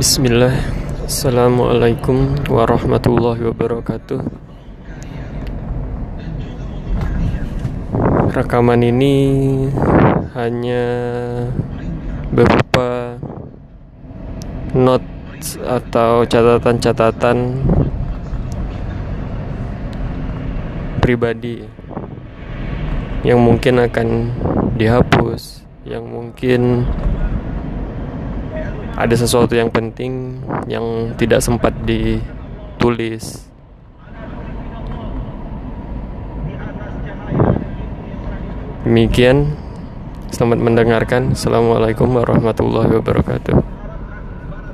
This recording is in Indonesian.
Bismillah. Assalamualaikum warahmatullahi wabarakatuh. Rekaman ini hanya berupa notes atau catatan-catatan pribadi yang mungkin akan dihapus, yang mungkin ada sesuatu yang penting yang tidak sempat ditulis. Demikian, selamat mendengarkan. Assalamualaikum warahmatullahi wabarakatuh.